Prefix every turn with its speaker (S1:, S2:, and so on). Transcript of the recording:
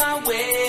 S1: my way.